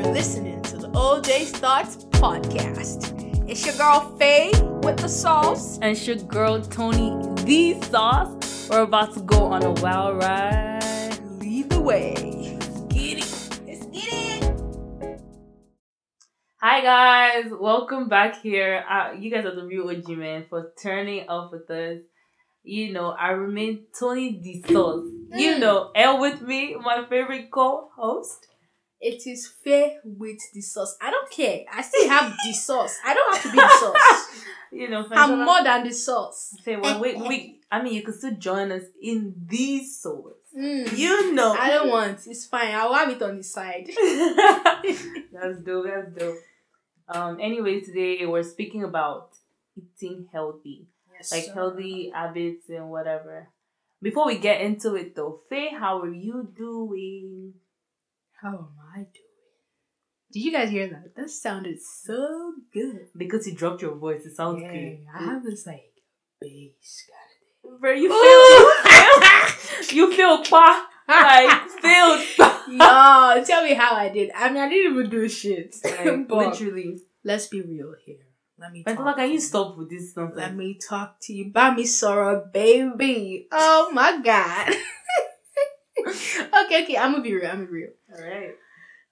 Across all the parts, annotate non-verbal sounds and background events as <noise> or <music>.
You're listening to the OJ Thoughts Podcast. It's your girl Faye with the sauce. And it's your girl Tony the Sauce. We're about to go on a wild ride. Lead the way. Let's Get it. Let's get it. Hi guys, welcome back here. Uh, you guys are the real OG man for turning up with us. You know, I remain Tony the Sauce. You Mm. know, and with me, my favorite co-host. It is Faye with the sauce. I don't care. I still have the sauce. I don't have to be the sauce. <laughs> You know, I'm more than the sauce. Say, well, wait, wait. I mean, you can still join us in these sauce. Mm. You know. I don't want. It's fine. I'll have it on the side. <laughs> <laughs> that's dope. That's dope. Um. Anyway, today we're speaking about eating healthy, Yes, like sir. healthy habits and whatever. Before we get into it, though, Faye, how are you doing? How am I doing? Did you guys hear that? That sounded so good. Because you dropped your voice, it sounds Yeah, good. I have this like bass kind Bro, you feel you feel pa like <laughs> feel pa. no, tell me how I did. I mean, I didn't even do shit. Like, <laughs> but literally. let's be real here. Let me. Fantola, talk can to you stop with this Let me talk to you. Buy me Sora, baby. Oh my god. <laughs> <laughs> okay, okay. I'm gonna be real. I'm gonna be real. Alright.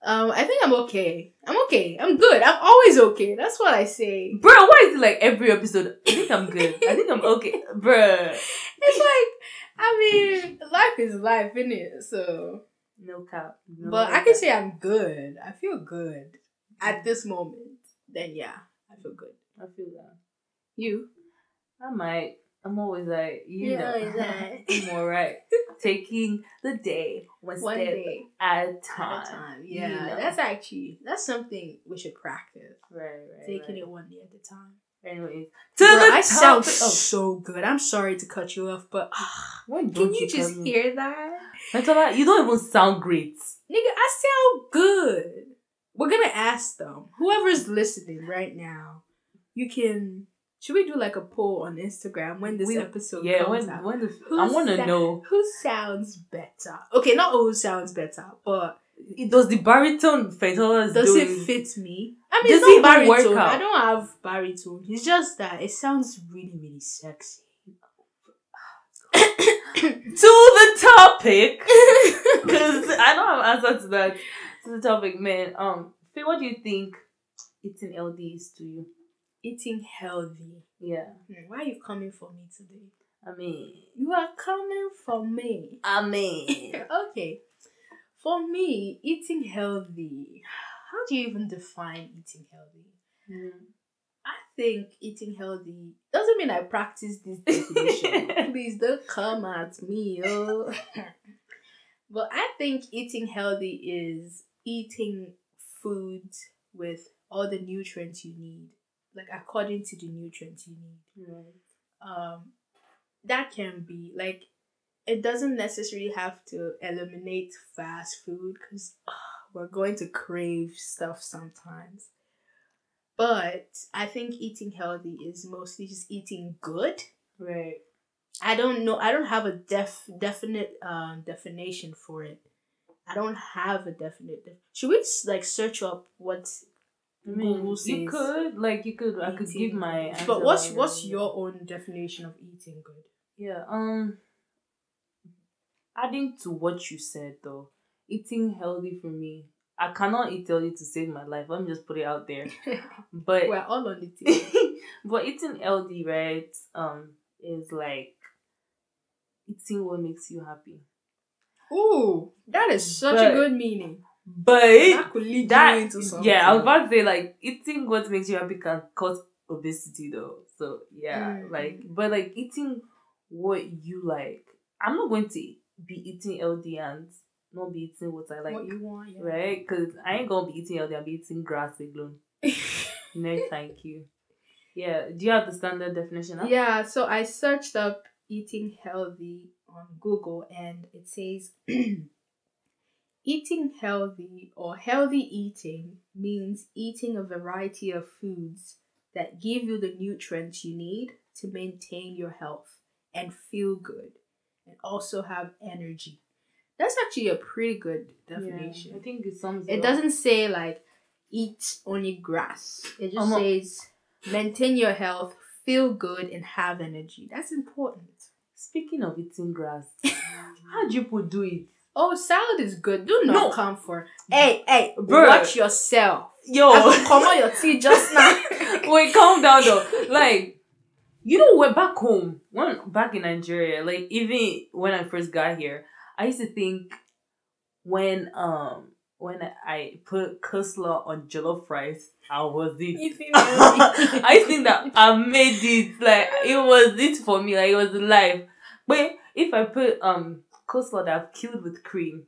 Um, I think I'm okay. I'm okay. I'm good. I'm always okay. That's what I say. Bro, why is it like every episode? I think I'm good. I think I'm okay. <laughs> Bruh. It's like, I mean, life is life, isn't it? So, No cap. No but I can say I'm good. I feel good at this moment. Then yeah, I feel good. I feel that. You? I might. I'm always like, you You're know, like- <laughs> I'm alright. <laughs> Taking the day one, One step day at a at time. a time. you Yeah, know. that's actually that's something we should practice. Right, right. Taking right. it one day at a time. Anyways, to Bro, I sound topic. Oh, so good. I'm sorry to cut you off, but ah, why can you, you, just hear that? Fantola, you don't even sound great. Nigga, I sound good. We're gonna ask them. Whoever's listening right now, you can. Should we do like a poll on Instagram when this We- episode yeah, comes when out? when the Who I want to sa- know. who sounds better. Okay, not who sounds better, but It does the baritone is does doing. it fit me? I mean, it's not baritone. out? I don't have baritone. It's just that it sounds really, really sexy. <coughs> to the topic <laughs> because I don't have answer to that. To the topic, man. Um, Faye, what do you think eating LD is to you? Eating healthy. Yeah, Hmm, Why are you coming for me today? I mean, You are coming for me. I mean, <laughs> okay. For me, eating healthy. How do you even define eating healthy? I think eating healthy doesn't mean I practice this definition. <laughs> Please don't come at me, oh. <laughs> but I think eating healthy is eating food with all the nutrients you need, like according to the nutrients you need. Um that can be like it doesn't necessarily have to eliminate fast food because we're going to crave stuff sometimes. But i think eating healthy is mostly just eating good. Right. i don't know i don't have a def definite um definition for it. I don't have a definite def- should we like search up what I mean, Google you could like you could I could give my but what's what's your own definition of eating good? Yeah um adding to what you said though eating healthy for me I cannot eat healthy to save my life let me just put it out there. <laughs> But we're all on the team. <laughs> But eating healthy, right, um, is like eating what makes you happy. Ooh, that is such But- a good meaning. But That could lead that you into something. yeah, I was about to say like eating what makes you happy can cause obesity though. So yeah, Mm. like but like eating what you like. I'm not going to be eating healthy and not be eating what I like, what you want, yeah. right? Because I ain't gonna be eating healthy. I'll be eating grass alone. <laughs> no, thank you. Yeah, do you have the standard definition? Up? yeah, so I searched up eating healthy on Google and it says <clears throat> eating healthy or healthy eating means eating a variety of foods that give you the nutrients you need to maintain your health and feel good and also have energy. That's actually a pretty good Yeah, definition. I think it sums It up. doesn't say like eat only grass. It just Um, says maintain your health, feel good, and have energy. That's important. Speaking of eating grass, <laughs> how do you put do it? Oh, salad is good. Do not No. come for. Hey, hey, Bruh. watch yourself. Yo, come on your tea just <laughs> now. wait, calm down though. Like, you know, we're back home. When back in Nigeria, like even when I first got here, I used to think when um when I put coleslaw on jollof rice, I was it. <laughs> I think that I made it. Like it was it for me. Like it was life. But if I put um coleslaw that I've killed with cream,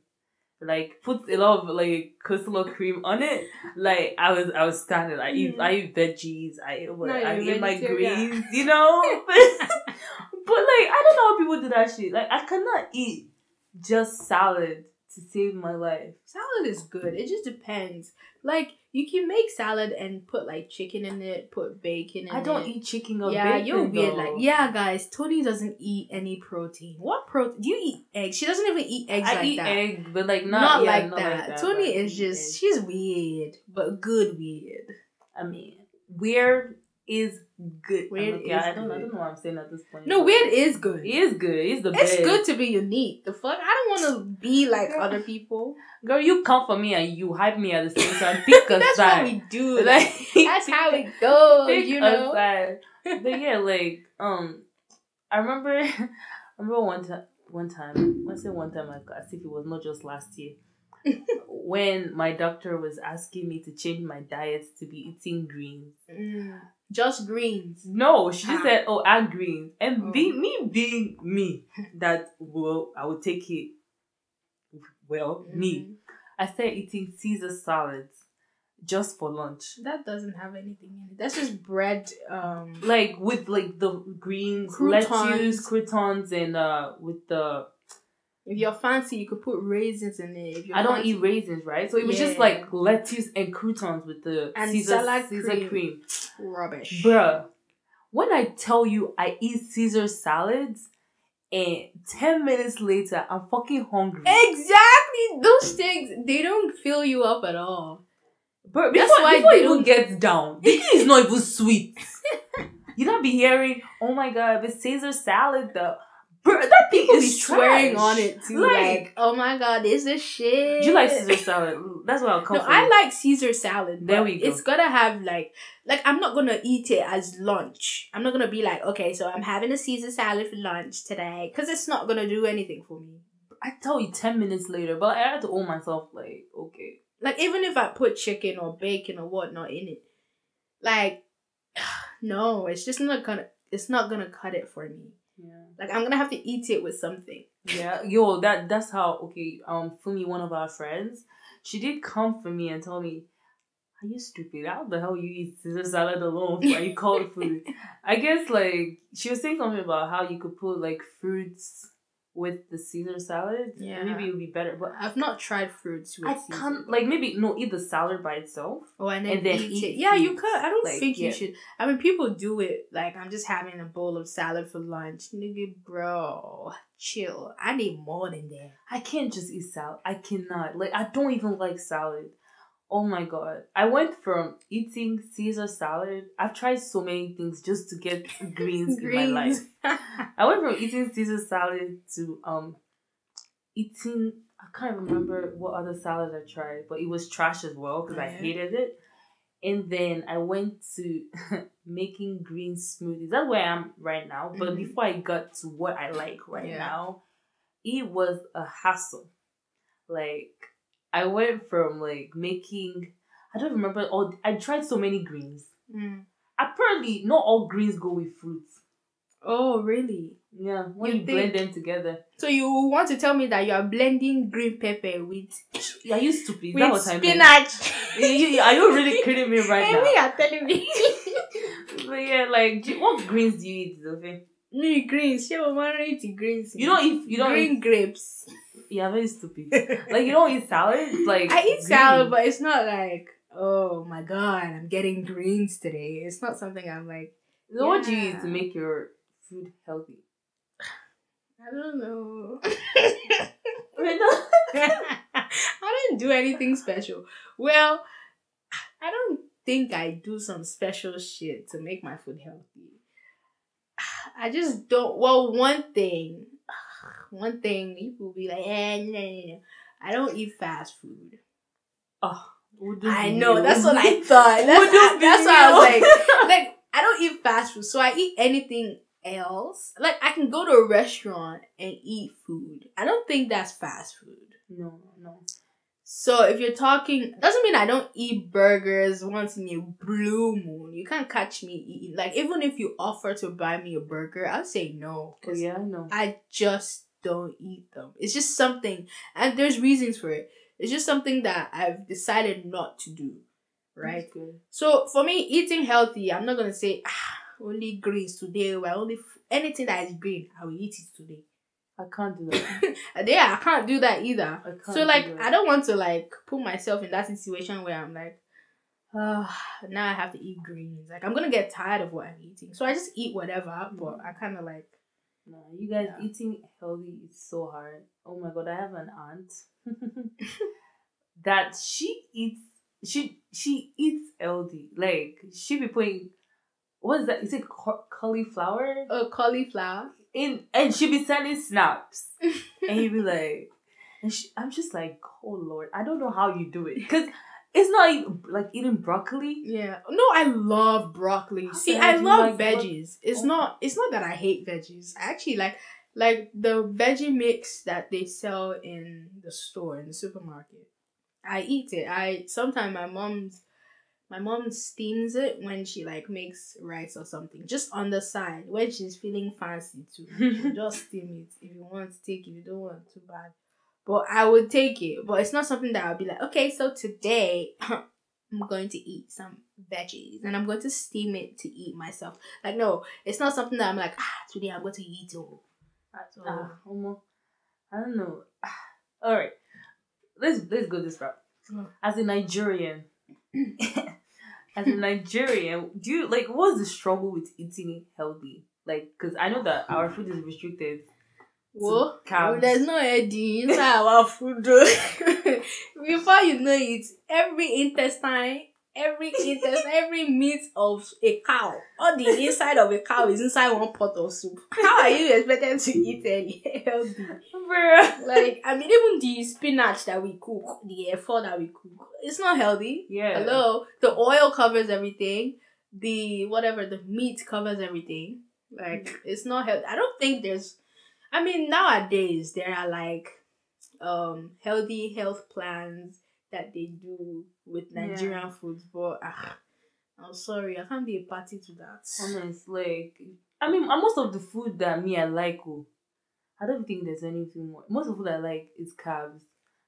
like put a lot of like coleslaw cream on it, like I was I was standing. I eat Mm. I eat veggies. I eat what No, I eat my greens. You know. but, <laughs> but like I don't know how people do that shit. Like I cannot eat just salad to save my life. salad is good. It just depends. Like you can make salad and put like chicken in it, put bacon in it. I don't it. eat chicken or yeah, bacon. you're weird. though. Like, yeah, guys, Tony doesn't eat any protein. What protein? Do you eat eggs? She doesn't even eat eggs I like eat that. egg, but like not, not, yeah, like, not that. like that. Tony is just egg. she's weird, but good weird. I mean, weird is good. Weird I don't. I don't know what I'm saying at this point. No, weird is good. It is good. It's the It's best. good to be unique. The fuck? I don't want to be like other <laughs> people. Girl, you come for me and you hype me at the same time. Pick <laughs> a That's side. what we do. <laughs> Like, That's how it goes. pick You a know. side. But yeah, like um, I remember, I remember one time. One time, I say one time, like as if it was not just last year. when my doctor was asking me to change my diet to be eating greens. Mm, just greens. No, she just Ah. said, "Oh, add greens," and Oh. be me being me, <laughs> that well, I would take it. Well, me, Mhm. I started eating Caesar salads just for lunch, That doesn't have anything in it. That's just bread. Um, like with like the greens, Croutons. lettuce, croutons, and uh with the. If you're fancy, you could put raisins in it. I don't fancy. eat raisins, right? So it was just like lettuce and croutons with the And Caesar salad Caesar cream. cream. rubbish. Bruh, when I tell you I eat Caesar salads, and 10 minutes later, I'm fucking hungry. Exactly. Those things they don't fill you up at all. But That's before, why before it even gets down, <laughs> the thing is not even sweet. you don't be hearing, oh my god, it's Caesar salad though. Bro, that thing People be is swearing on it too. Like- Like, oh my god, this is shit. Do you like Caesar salad? That's what I'll come No. I like Caesar salad. There we go. It's gotta have like, like I'm not gonna eat it as lunch. I'm not gonna be like, okay, so I'm having a Caesar salad for lunch today, because it's not gonna do anything for me. I tell you 10 minutes later, but I had to own myself, like, okay. Like even if I put chicken or bacon or whatnot in it, like, <sighs> no, it's just not gonna. It's not gonna cut it for me. Yeah. Like I'm gonna have to eat it with something. Yeah, yo, that that's how okay. Um, for me, one of our friends, she did come for me and tell me, "Are you stupid? How the hell you eat Caesar salad alone? Why you call it food?" <laughs> I guess like she was saying something about how you could put like fruits with the Caesar salad. Yeah. maybe it would be better. But I've not tried fruits with I Caesar. can't like maybe no eat the salad by itself. Oh, and then, and then eat, eat it. Yeah, you could. I don't Like, think yeah. you should. I mean, people do it. Like, I'm just having a bowl of salad for lunch. Nigga, bro, chill. I need more than that. I can't just eat salad. I cannot. Like I don't even like salad. Oh my god. I went from eating Caesar salad. I've tried so many things just to get <laughs> greens, in my life. <laughs> I went from eating Caesar salad to um eating I can't remember what other salad I tried, but it was trash as well because I hated it. And then I went to <laughs> making green smoothies. That's where I am right now. But Mhm. before I got to what I like right Yeah. now, it was a hassle. Like I went from like making I don't remember all I tried so many greens. Mm. Apparently not all greens go with fruits. Oh, really? Yeah, when You you, blend them together. So you want to tell me that you are blending green pepper with Are you stupid? With that what I meant? spinach? You- you- Are you really kidding me right now? me are telling me. <laughs> But yeah, like, do- what greens do you eat, Sophie? me greens. She will want to eat greens. You don't eat. You don't green eat. grapes. Yeah, very stupid. Like you don't eat salad. Like I eat green. salad, but it's not like, oh my god, I'm getting greens today. It's not something I'm like, So what do you eat to make your food healthy? I don't know. <laughs> <laughs> I don't do anything special. Well, I don't think I do some special shit to make my food healthy. I just don't. Well, one thing, one thing people be like, eh, no, no, no. I don't eat fast food. Oh, I know. That's what I <laughs> thought. That's, I, that's why I was like, <laughs> like I don't eat fast food, so I eat anything else. Like I can go to a restaurant and eat food. I don't think that's fast food. No, no. So if you're talking, doesn't mean I don't eat burgers once in a blue moon. You can't catch me eating. Like even if you offer to buy me a burger, I'll say no. Oh yeah, I know. I just don't eat them. It's just something, and there's reasons for it. It's just something that I've decided not to do. Right. So for me, eating healthy, I'm not gonna say ah, only greens today. Well, only f- anything that is green, I will eat it today. I can't do that. <laughs> yeah, I can't do that either. So like, do I don't want to like put myself in that situation where I'm like, oh, now I have to eat greens. Like I'm gonna get tired of what I'm eating, so I just eat whatever. Mm-hmm. But I kind of like, No, you guys Yeah. eating healthy is so hard. Oh my god, I have an aunt <laughs> that she eats she she eats healthy. Like she be putting what is that? Is it ca- cauliflower oh, cauliflower. In? And she be sending snaps, <laughs> and you be like, and she, I'm just like, oh lord, I don't know how you do it because it's not like eating broccoli. Yeah. No, I love broccoli. How See, I hell do you love like bro- veggies. It's Oh. not it's not that I hate veggies. I actually like like the veggie mix that they sell in the store in the supermarket. I eat it. I sometimes my mom's my mom steams it when she like makes rice or something. Just on the side. When she's feeling fancy too. <laughs> Just steam it. If you want to take it, if you don't want too bad. But I would take it. But it's not something that I'll be like, okay, so today <laughs> I'm going to eat some veggies and I'm going to steam it to eat myself. Like, no, it's not something that I'm like, ah, today I'm going to eat it. So, Ah, almost. I don't know. All right, let's let's go this route. Mm. As a Nigerian, <clears throat> <laughs> as a Nigerian, do you like what's the struggle with eating healthy? Like, cause I know that our food is restricted. Whoa, carbs. there's no Eddie inside our food. <laughs> Before you know it, every intestine, every intestine, every meat of a cow, all the inside of a cow is inside one pot of soup. How are you expected to eat any healthy? Bruh. like I mean, even the spinach that we cook, the effort that we cook, it's not healthy. Yeah. Hello, the oil covers everything. The whatever the meat covers everything. Like it's not healthy. I don't think there's. I mean, nowadays there are like um healthy health plans that they do with Yeah. Nigerian foods, but ah, I'm sorry, I can't be a party to that. Honest, like I mean, most of the food that me I like, oh, I don't think there's anything more. Most of the food I like is carbs.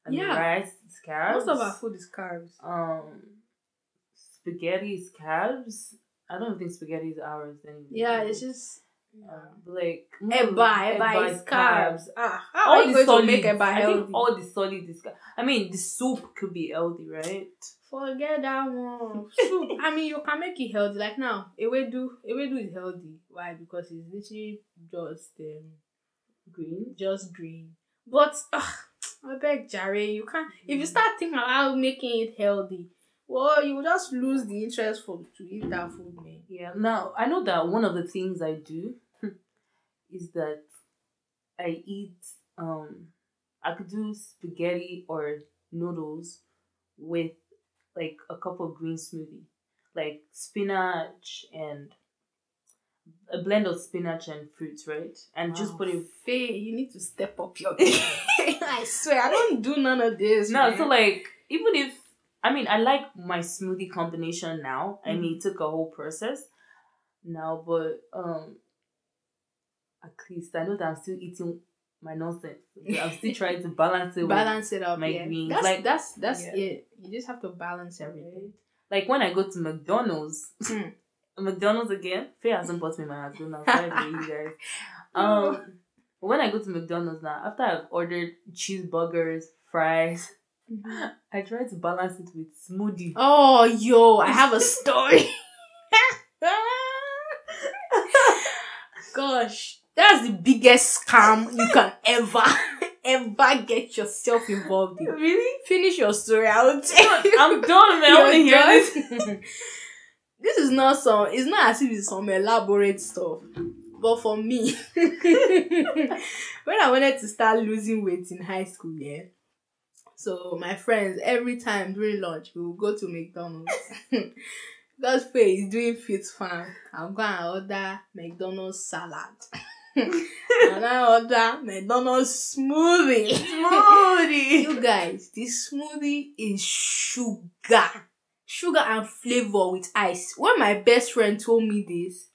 And Yeah. rice is carbs. Most of our food is carbs. um spaghetti is carbs. I don't think spaghetti is ours anyway. Yeah, it's just um, like Eba, Eba is carbs. Ah, how All are you the going to make Eba I healthy? think all the solid is. I mean, the soup could be healthy, right? Forget that one. <laughs> Soup. I mean, you can make it healthy. Like now, Ewedu, Ewedu is healthy. Why? Because it's literally just um, Green. just green. But ugh, I beg Jerry, you can't. If you start thinking about making it healthy, well, you will just lose the interest for to eat that food, man. Yeah. Now I know that one of the things I do is that I eat. Um, I could do spaghetti or noodles with like a cup of green smoothie, like spinach and a blend of spinach and fruits, right? And just put it. Faye, you need to step up your <laughs> game. I swear, I don't do none of this. No, man. so like even if I mean I like my smoothie combination now. I Mm. mean it took a whole process now, but um at least I know that I'm still eating my nonsense. I'm still trying to balance it with balance it up. my yeah. greens, That's like- that's that's Yeah. it. You just have to balance everything. like when I go to McDonald's Mm. <laughs> McDonald's again. Faye hasn't bought me my McDonald's, way, you guys. <laughs> Um when I go to McDonald's now, after I've ordered cheeseburgers, fries, <laughs> I try to balance it with smoothie. Oh, yo, I have a story. Gosh, that's the biggest scam you can ever, <laughs> ever get yourself involved in. Really? Finish your story out. I'm done, man. I want hear done? this. <laughs> this is not some it's not as if it's some elaborate stuff but for me <laughs> when i wanted to start losing weight in high school yeah so my friends every time during lunch we will go to mcdonald's because faye is doing fit farm i'm going to order mcdonald's salad <laughs> and i order mcdonald's smoothie Smoothie. you guys, this smoothie is sugar. Sugar and flavor with ice. When my best friend told me this,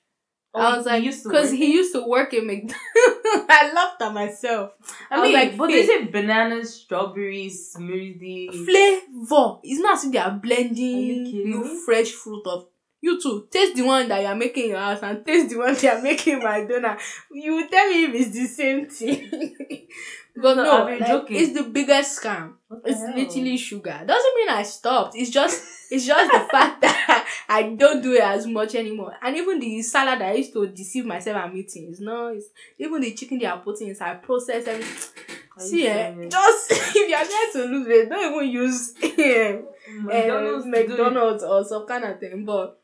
oh, I was like, because he used to work in McDonald's. <laughs> I laughed at myself. I I was like, but they say bananas, strawberries, smoothie. Flavor. It's not as if they are Are blending kidding you me? fresh fruit of. You too. Taste the one that you are making in your house and taste the one they are making in McDonald's. You will tell me if it's the same thing. <laughs> but No, no, like, joking. it's the biggest scam. It's hell? literally sugar. Doesn't mean I stopped. It's just it's just the fact <laughs> that I don't do it as much anymore. And even the salad I used to deceive myself I'm eating is no. It's even the chicken they are putting inside process everything. See, eh, just <laughs> if you are there to lose weight, don't even use eh, McDonald's. it. McDonald's or some kind of thing. But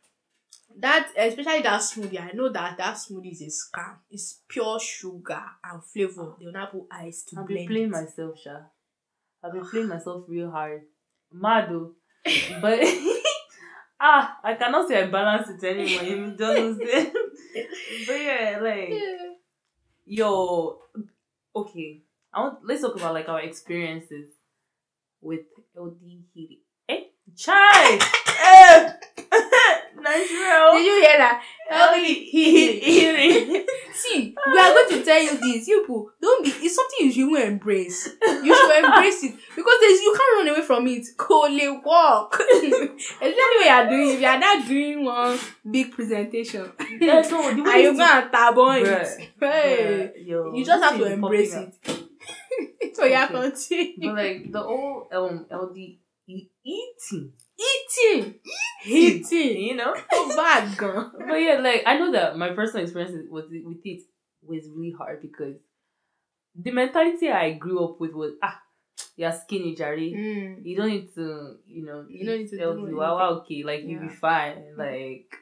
that especially that smoothie, I know that that smoothie is a scam. It's pure sugar and flavor. They will not put ice to I've been blend. playing it. myself, Sha. I've been playing <sighs> myself real hard. Mad though. <laughs> But <laughs> ah, I cannot say I balance it anymore. You don't <laughs> understand. but yeah, like Yeah. yo, okay. I want let's talk about like our experiences with LD heating. Eh, chai. eh, natural. Did you hear that? Heating. <laughs> See, we are going to tell you this. You people, don't be. It's something you should embrace. You should embrace it because there's, you can't run away from it. Only walk. <laughs> Especially when you are doing. If you are not doing one big presentation, Yeah, so and <laughs> you it's- go and tab on it. Hey, yo, you just have to is embrace it. so yeah, Okay. continue. But like the old um LD e- eating, Eating, eating. you know. <laughs> Bad, girl. but yeah, like I know that my personal experience with it- with it was really hard because the mentality I grew up with was ah, you're skinny, Jerry. Mm. You don't need to, you know, You don't need to do healthy. Wow, wow, okay, like you'll be fine. Like,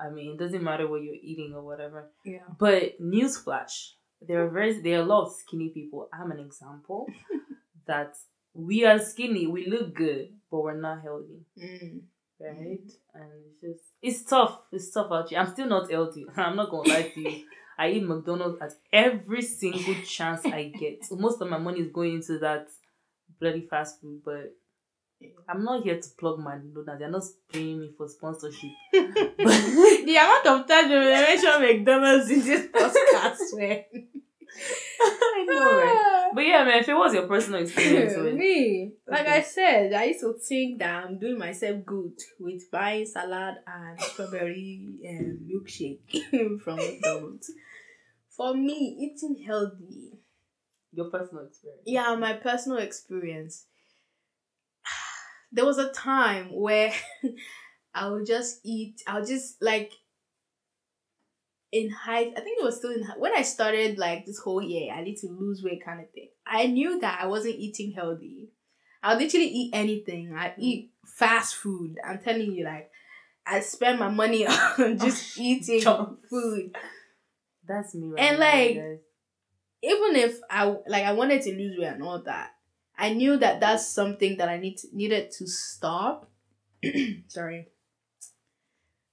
I mean, it doesn't matter what you're eating or whatever. Yeah. But newsflash, there are very there are a lot of skinny people. I'm an example <laughs> that we are skinny, we look good, but we're not healthy, Mm. right? And it's just it's tough. It's tough out here. I'm still not healthy. <laughs> I'm not gonna lie to you. I eat McDonald's at every single chance I get. <laughs> Most of my money is going into that bloody fast food, but I'm not here to plug my McDonald's. They're not paying me for sponsorship. <laughs> the amount of times we mention McDonald's in this podcast, man. <laughs> I know, right? But yeah, man, if it was your personal experience <laughs> with Me, like Okay. I said, I used to think that I'm doing myself good with buying salad and strawberry um, milkshake <laughs> from McDonald's. For me, eating healthy, your personal experience. yeah, my personal experience. <sighs> There was a time where I would just eat. I'll just like in high. I think it was still in when I started like this whole year. I need to lose weight kind of thing. I knew that I wasn't eating healthy. I'll literally eat anything. I mm. eat fast food. I'm telling you, like I spend my money <laughs> on oh, just <laughs> eating chunks. food. That's me right And, now, like, guys. even if I like I wanted to lose weight and all that, I knew that that's something that I need to, needed to stop. <clears throat> Sorry.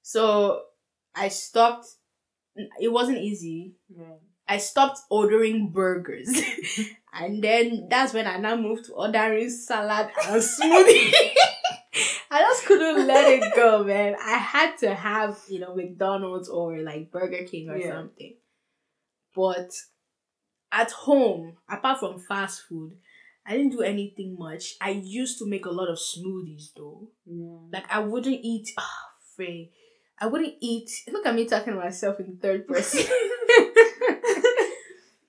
So I stopped. It wasn't easy. Yeah. I stopped ordering burgers, <laughs> and then that's when I now moved to ordering salad and smoothie. <laughs> I just couldn't let it go, man. I had to have you know McDonald's or like Burger King or Yeah. something. But at home, apart from fast food, I didn't do anything much. I used to make a lot of smoothies though. Yeah. Like I wouldn't eat. Ah, Faye. I wouldn't eat. Look at me talking to myself in third person. <laughs>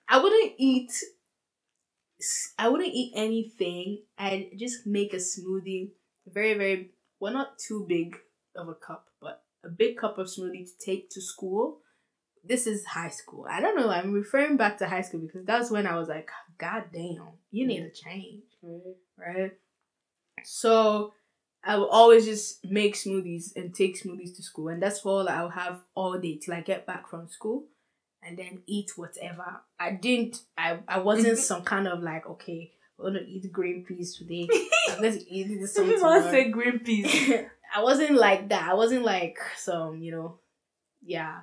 I wouldn't eat. I wouldn't eat anything. I'd just make a smoothie. Very, very well, not too big of a cup, but a big cup of smoothie to take to school this is high school. I don't know. I'm referring back to high school because that's when I was like, God damn, you need mm. a change, right? So I will always just make smoothies and take smoothies to school, and that's all I'll have all day till I get back from school, and then eat whatever. I didn't. I I wasn't <laughs> some kind of like okay. I'm gonna eat green peas today. <laughs> I'm gonna eat this some People tomorrow. say green peas. <laughs> I wasn't like that. I wasn't like some, you know, yeah.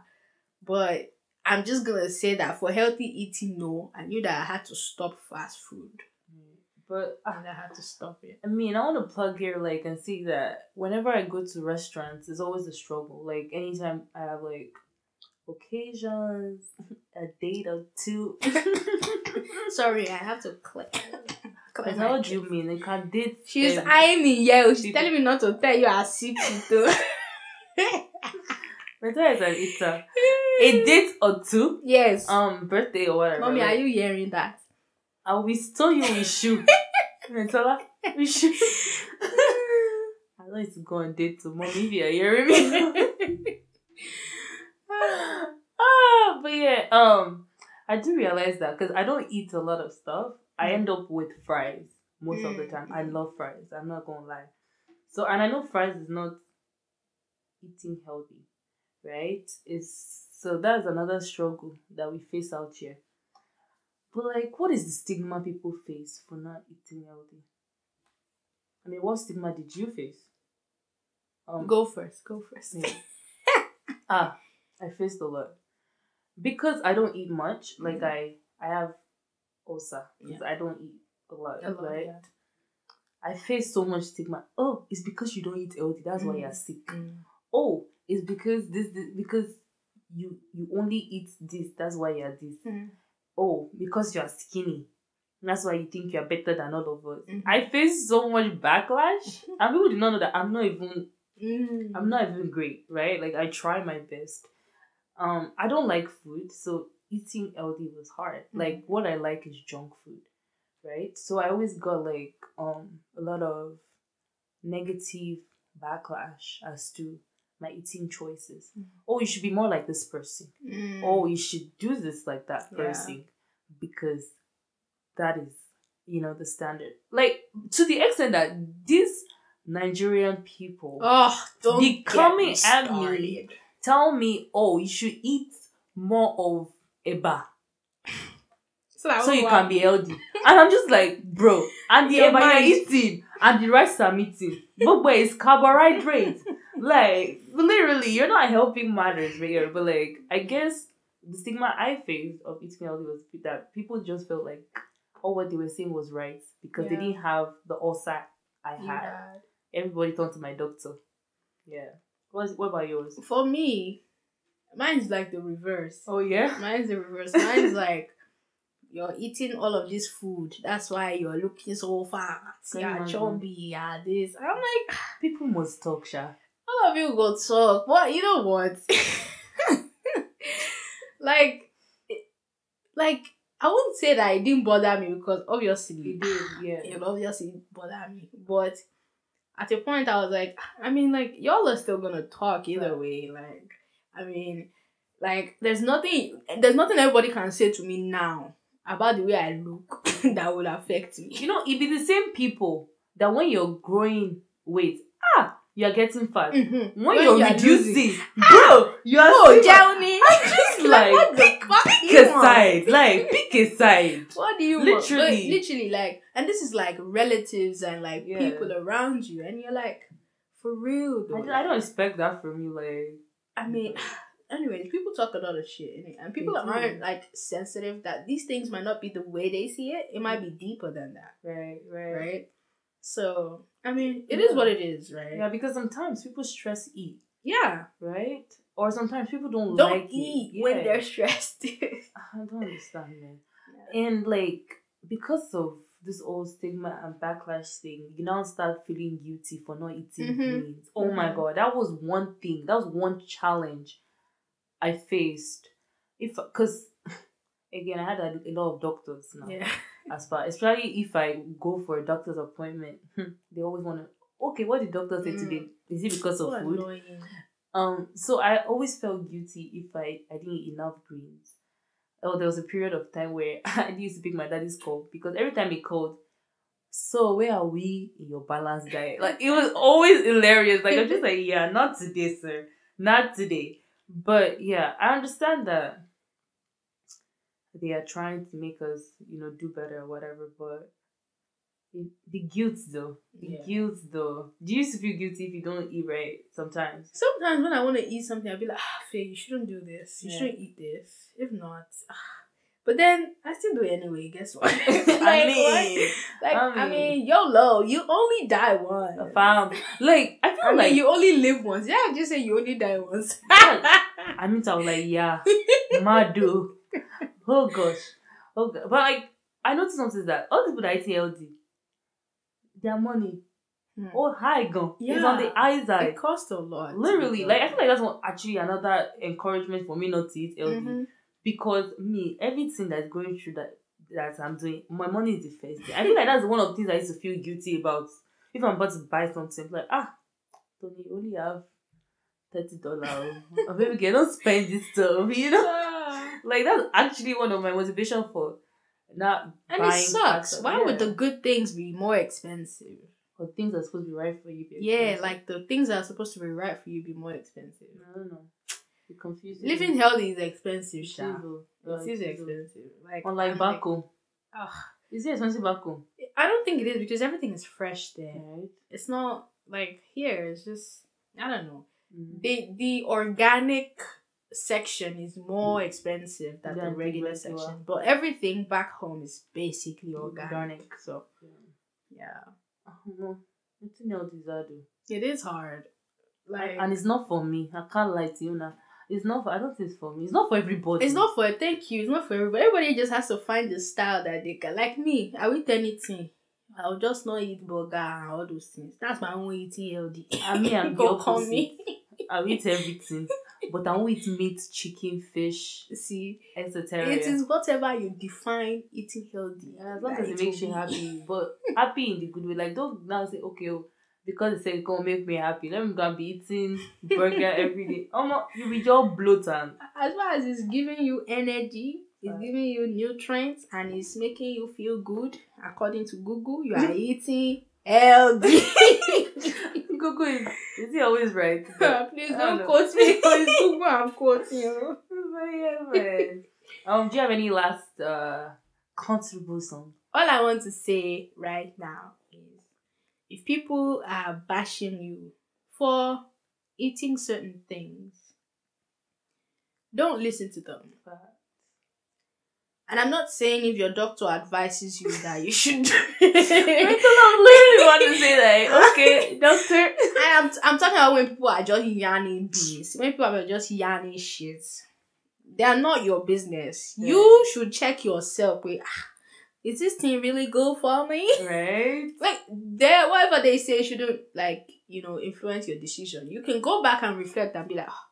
But I'm just gonna say that for healthy eating, no, I knew that I had to stop fast food. But And I had to stop it. I mean, I want to plug here, like, and see that whenever I go to restaurants, it's always a struggle. Like, anytime I have like occasions, a date or two. <laughs> Sorry, I have to click. I know what you mean. I did. She's um, eyeing me, yeah. She's people- telling me not to tell you secret though. <laughs> But that is an it's a, a <laughs> date or two, yes. um, birthday or whatever. Mommy, like, are you hearing that? I will stole you with shoe. <laughs> Mentola, with shoe. <laughs> I know it's go on date to if you're hearing me. <laughs> ah, but yeah, um, I do realize that because I don't eat a lot of stuff. I end up with fries most of the Mm. time. I love fries. I'm not gonna lie. So, and I know fries is not eating healthy, right? It's so that's another struggle that we face out here. But like, what is the stigma people face for not eating healthy? I mean, what stigma did you face? Um, Go first. Go first. yeah. <laughs> ah, I faced a lot because I don't eat much. Like I, I have ulcer because I don't eat a lot, A lot, right? yeah. I face so much stigma. Oh, it's because you don't eat healthy. That's why Mm. you're sick. Mm. Oh, it's because this, this because you you only eat this. That's why you're this. Mm. Oh, because you're skinny. That's why you think you're better than all of us. Mhm. I face so much backlash, <laughs> and people did not know that I'm not even Mm. I'm not even great, right? Like I try my best. Um, I don't like food, so eating healthy was hard. Mhm. Like what I like is junk food, right? So I always got like um a lot of negative backlash as to my eating choices. Mhm. Oh, you should be more like this person. Mm. Oh, you should do this like that Yeah. person because that is, you know, the standard. Like to the extent that these Nigerian people Oh, don't Be get coming me at me. tell me, oh, you should eat more of eba <sighs> So, so you can be healthy. And I'm just like, bro, and the eba you're eating and the rice I'm eating, but where is carbohydrate? <laughs> like, literally, you're not helping matters right here. But like, I guess the stigma I faced of eating healthy was that people just felt like all what they were saying was right because they didn't have the ulcer I had. had. Everybody turned to my doctor. Yeah. What, what about yours? For me, mine's like the reverse. Oh yeah. Mine's the reverse. Mine's like you're eating all of this food. That's why you're looking so fat. You're chubby. You're this. I'm like, People must talk, Sha. All of you go talk. What you know what? <laughs> like, like I wouldn't say that it didn't bother me because obviously it did, yeah. it obviously bother me. But at a point, I was like, I mean, like y'all are still gonna talk either way. Like, I mean, like there's nothing, there's nothing everybody can say to me now about the way I look <laughs> that would affect me. You know, it be the same people that when you're growing weight, ah, you're getting fat. Mhm. When, When you're you are reducing, bro, you are Oh, still- Johnny, just <laughs> like, the pick, pick a want? side, like pick a side. <laughs> What do you Literally. want? Literally, like, and this is like relatives and like Yeah. people around you, and you're like, for real, I, though. don't- I don't expect that from you, like. I mean, <sighs> anyways, people talk a lot of shit, and people do. aren't like sensitive that these things might not be the way they see it. It might be deeper than that, Right, right, right? So, I mean, it is Yeah. what it is, right? Yeah, because sometimes people stress eat, Yeah. right? Or sometimes people don't, Don't like eat when Yeah. they're stressed. <laughs> I don't understand, man. And like because of this whole stigma and backlash thing, you now start feeling guilty for not eating Mhm. greens. Oh my Mhm. god, that was one thing. That was one challenge I faced. If because <laughs> again, I had a, a lot of doctors now. yeah. As far, especially if I go for a doctor's appointment, they always want to. Okay, what did doctor say Mm. today? Is it because of So food? annoying. Um, so I always felt guilty if I, I didn't eat enough greens. Oh, there was a period of time where <laughs> I used to pick my daddy's call because every time he called, so where are we in your balanced diet? Like it was <laughs> always hilarious. Like I'm just like, yeah, not today, sir. Not today. But yeah, I understand that they are trying to make us, you know, do better or whatever, but the guilt though. The yeah. guilt though. Do you used to feel guilty if you don't eat right sometimes? Sometimes when I want to eat something, I'll be like, ah, Faye, you shouldn't do this. You yeah. shouldn't eat this. If not, ah. But then I still do it anyway. Guess what? <laughs> <laughs> like, I mean, like I mean, I mean, YOLO. You only die once. Fam. Like <laughs> I feel I like mean, you only live once. Yeah, I just say you only die once. I mean, I was like, yeah, Madu. Oh gosh, oh god. But like, I noticed something that all the people that eat healthy, their money. Hmm. Oh, high gun. Yeah. It's on the eyesight. It costs a lot. Literally. Like, I feel like that's one, actually another encouragement for me not to eat healthy. Mm-hmm because me everything that's going through that that I'm doing, my money is the first thing. I feel like that's one of the things I used to feel guilty about. If I'm about to buy something, like ah, Tony, you only have thirty dollars. <laughs> maybe can don't spend this stuff, you know. Like that's actually one of my motivation for not. And it sucks. Why yeah. would the good things be more expensive? Or things that are supposed to be right for you. yeah, like the things that are supposed to be right for you be more expensive. I don't know. It confuses. Living healthy is expensive, Sha. It is expensive. Like unlike back home. Is it expensive back home? I don't think it is because everything is fresh there. Right. It's not like here. It's just I don't know. Mm-hmm. The the organic section is more expensive than the regular section, but everything back home is basically organic. organic so yeah. yeah. Uh, it is hard. Like and it's not for me. I can't lie to you now. It's not for, I don't think it's for me. It's not for everybody. It's not for thank you. It's not for everybody. Everybody just has to find the style that they can. Like me, I eat anything. I'll just not eat burger and all those things. That's my own eating healthy. I mean, I'm <laughs> the opposite. Me. I'll eat everything. <laughs> But I won't eat meat, chicken, fish, see, etc. It is whatever you define eating healthy. Yeah, as long as it makes you happy. <laughs> But happy in the good way. Like don't now say, okay, oh, because it said gonna make me happy. Let me go and be eating burger <laughs> every day. Oh you be just bloated. As far as it's giving you energy, it's giving you nutrients, and it's making you feel good. According to Google, you are eating healthy. <laughs> Google is is he always right? <laughs> Please don't, don't quote me Google I'm quoting you. <laughs> but yeah, Um, do you have any last uh contribution? All I want to say right now is if people are bashing you for eating certain things, don't listen to them. And I'm not saying if your doctor advises you that you should do <laughs> it. I literally want to say that. Okay, doctor. I am I'm talking about when people are just yarning bees. When people are just yarning shit. They are not your business. Yeah. You should check yourself. Wait, ah, is this thing really good for me? Right. like there, whatever they say shouldn't like you know influence your decision. You can go back and reflect and be like, oh,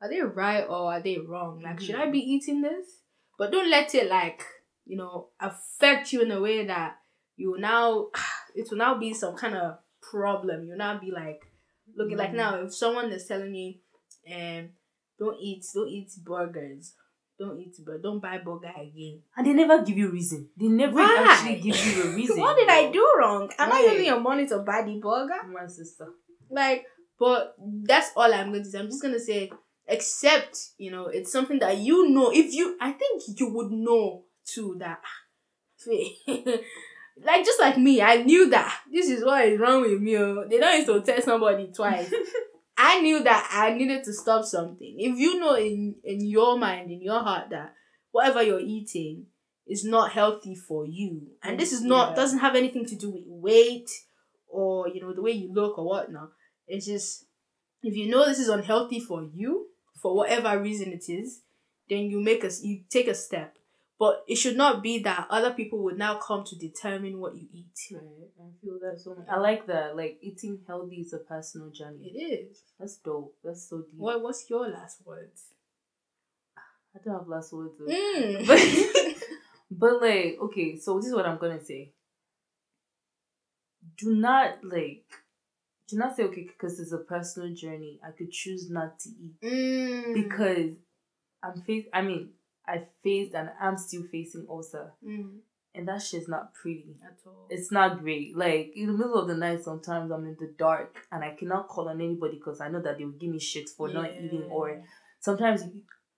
are they right or are they wrong? Like, mm-hmm. should I be eating this? But don't let it like you know affect you in a way that you now <sighs> it will now be some kind of problem. You'll now be like looking mm-hmm. like now if someone is telling me, um, don't eat, don't eat burgers don't eat but don't buy burger again. And they never give you reason. They never Why? actually give you a <laughs> reason. what did I do wrong? Am I using your money to buy the burger? My sister. Like, but that's all I'm going to say. I'm just gonna say, except you know, it's something that you know. If you, I think you would know too that. Ah, <laughs> like just like me, I knew that this is what is wrong with me. Oh. They don't need to tell somebody twice. <laughs> I knew that I needed to stop something. If you know in in your mind, in your heart that whatever you're eating is not healthy for you, and this is not yeah. doesn't have anything to do with weight or you know the way you look or whatnot. It's just if you know this is unhealthy for you for whatever reason it is, then you make us you take a step but it should not be that other people would now come to determine what you eat. Right. I feel that so much. I like that. Like eating healthy is a personal journey. It is. That's dope. That's so deep. What what's your last words? I don't have last words. Mm. But, <laughs> but like, okay, so this is what I'm gonna say. Do not like to not say okay because it's a personal journey. I could choose not to eat Mm. because I'm face. I mean, I faced and I'm still facing ulcer, Mm. and that shit's not pretty. At all. It's not great. Like in the middle of the night, sometimes I'm in the dark and I cannot call on anybody because I know that they will give me shit for not eating, or sometimes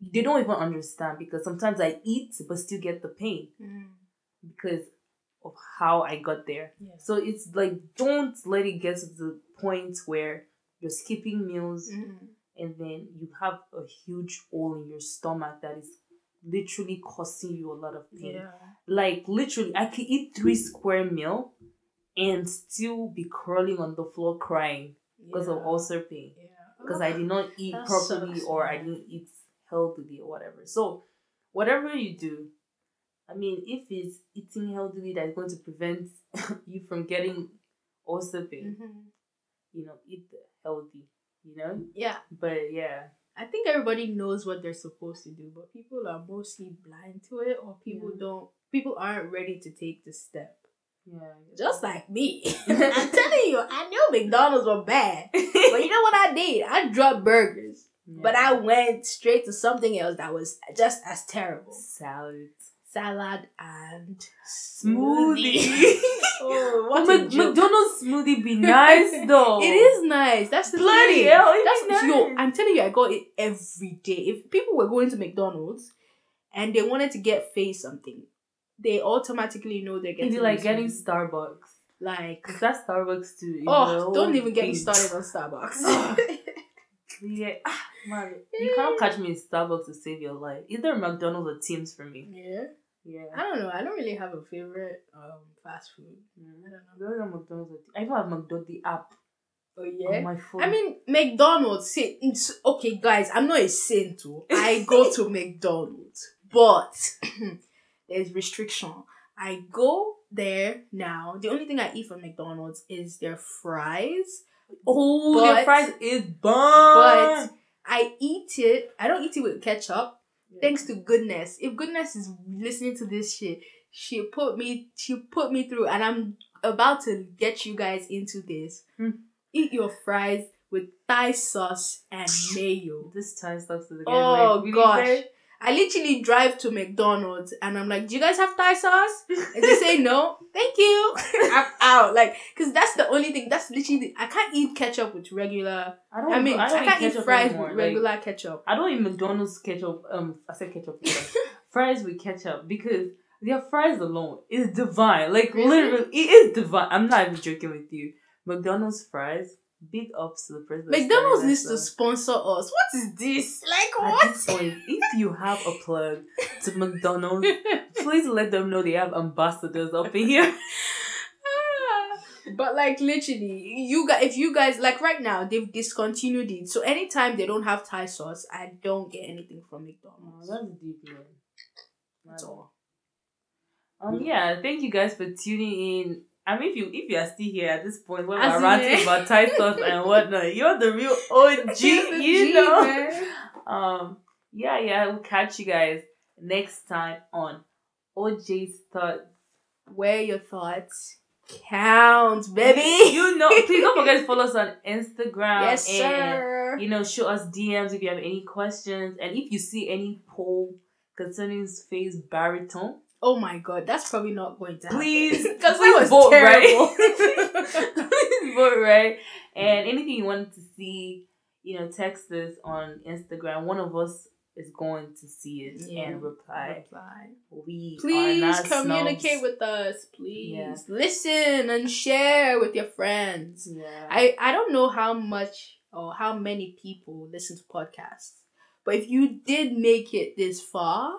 they don't even understand because sometimes I eat but still get the pain Mm. because of how I got there. Yeah. So it's like don't let it get to the point where you're skipping meals Mm. and then you have a huge hole in your stomach that is literally causing you a lot of pain. Yeah. Like literally, I could eat three square meal and still be crawling on the floor crying because of Yeah. ulcer pain Yeah. because I did not eat properly or I didn't eat healthily or whatever. So whatever you do, I mean, if it's eating healthily that's going to prevent <laughs> you from getting ulcer pain, Mhm. You know, eat healthy, you know. Yeah. But yeah, I think everybody knows what they're supposed to do, but people are mostly blind to it, or people Yeah. don't. People aren't ready to take the step. yeah, Just like me, <laughs> <laughs> I'm telling you, I knew McDonald's were bad, but you know what I did? I dropped burgers, but I went straight to something else that was just as terrible: salad salad and smoothie. <laughs> oh, <laughs> what joke. McDonald's smoothie be nice <laughs> though. It is nice. That's the Bloody thing. hell, That's be yo. I'm telling you, I got it every day. If people were going to McDonald's and they wanted to get face something, they automatically know they're getting. It'd like getting. Starbucks. like. That's Starbucks too. Oh, don't even get me started on Starbucks. <laughs> Yeah, ah, man, you can't catch me in Starbucks to save your life. Either McDonald's or Teams for me. yeah, Yeah. I don't know. I don't really have a favorite um fast food. I don't know. McDonald's. I even have McDonald's the app Oh yeah. my phone. I mean, McDonald's. See, it's- okay, guys, I'm not a saint. too. I go <laughs> to McDonald's, but <clears throat> there's restriction. I go there now. The only thing I eat from McDonald's is their fries, oh, but- their fries is bomb. but I eat it. I don't eat it with ketchup. Thanks to goodness. If goodness is listening to this shit, she put me. She put me through, and I'm about to get you guys into this. Hmm. Eat your fries with Thai sauce and mayo. this Thai stuff is again. Oh, like, really gosh. I literally drive to McDonald's and I'm like, "Do you guys have Thai sauce?" And they say no. Thank you. <laughs> I'm out. Like, cause that's the only thing. That's literally. The, I can't eat ketchup with regular. I don't. I mean, I, I, can't eat ketchup fries anymore. with Like, regular ketchup. I don't eat McDonald's ketchup. Um, I said ketchup. <laughs> fries with ketchup because their fries alone is divine. Like Really? literally, it is divine. I'm not even joking with you. McDonald's fries. Big ups to the president. McDonald's needs to sponsor us. What is this? Like At what? this point, if you have a plug to <laughs> McDonald's, please let them know they have ambassadors up in here. but like literally, you guys, if you guys like right now, they've discontinued it. So anytime they don't have Thai sauce, I don't get anything from Oh, McDonald's. that's deep, man. That's all. Um, yeah, thank you guys for tuning in. I mean, if you if you are still here at this point when As we're ranting about sauce and whatnot, you're the real <laughs> OG, you know. man. Um, yeah, yeah, we'll catch you guys next time on OJ's Thoughts. Where your thoughts count, baby. You know, please don't forget to follow us on Instagram. yes, and, sir. You know, show us DMs if you have any questions, and if you see any poll concerning face baritone, Oh my god, that's probably not going to happen. Please, <laughs> because that was vote terrible. <laughs> <laughs> please vote right. And anything you want to see, you know, text us on Instagram. One of us is going to see it Yeah. and reply. Reply. We Please communicate snobs. with us. Please Yeah. listen and share with your friends. Yeah. I I don't know how much or how many people listen to podcasts, but if you did make it this far,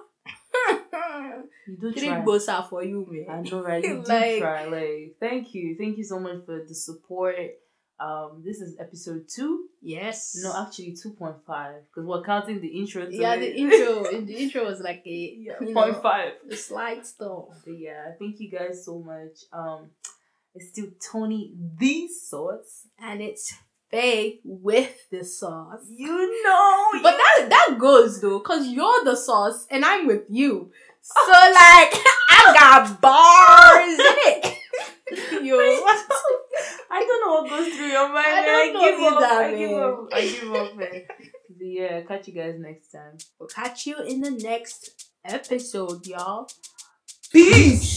<laughs> you do three try. are for you, man. I know, right? <laughs> You do try. Like, thank you, thank you so much for the support. Um, this is episode two. Yes. No, actually two point five because we're counting the intro. Yeah, it. the intro. <laughs> the intro was like a yeah, point know, five. the slide stuff. But yeah, thank you guys so much. Um, it's still Tony the Sauce. and it's Faye with the sauce. You know, But that that goes though, cause you're the sauce and I'm with you. Oh. So like I got bars in it. <laughs> Yo, I don't know what goes through your mind. I know give up. either, I give up. I give up. Man. But yeah, catch you guys next time. We'll catch you in the next episode, y'all. Peace.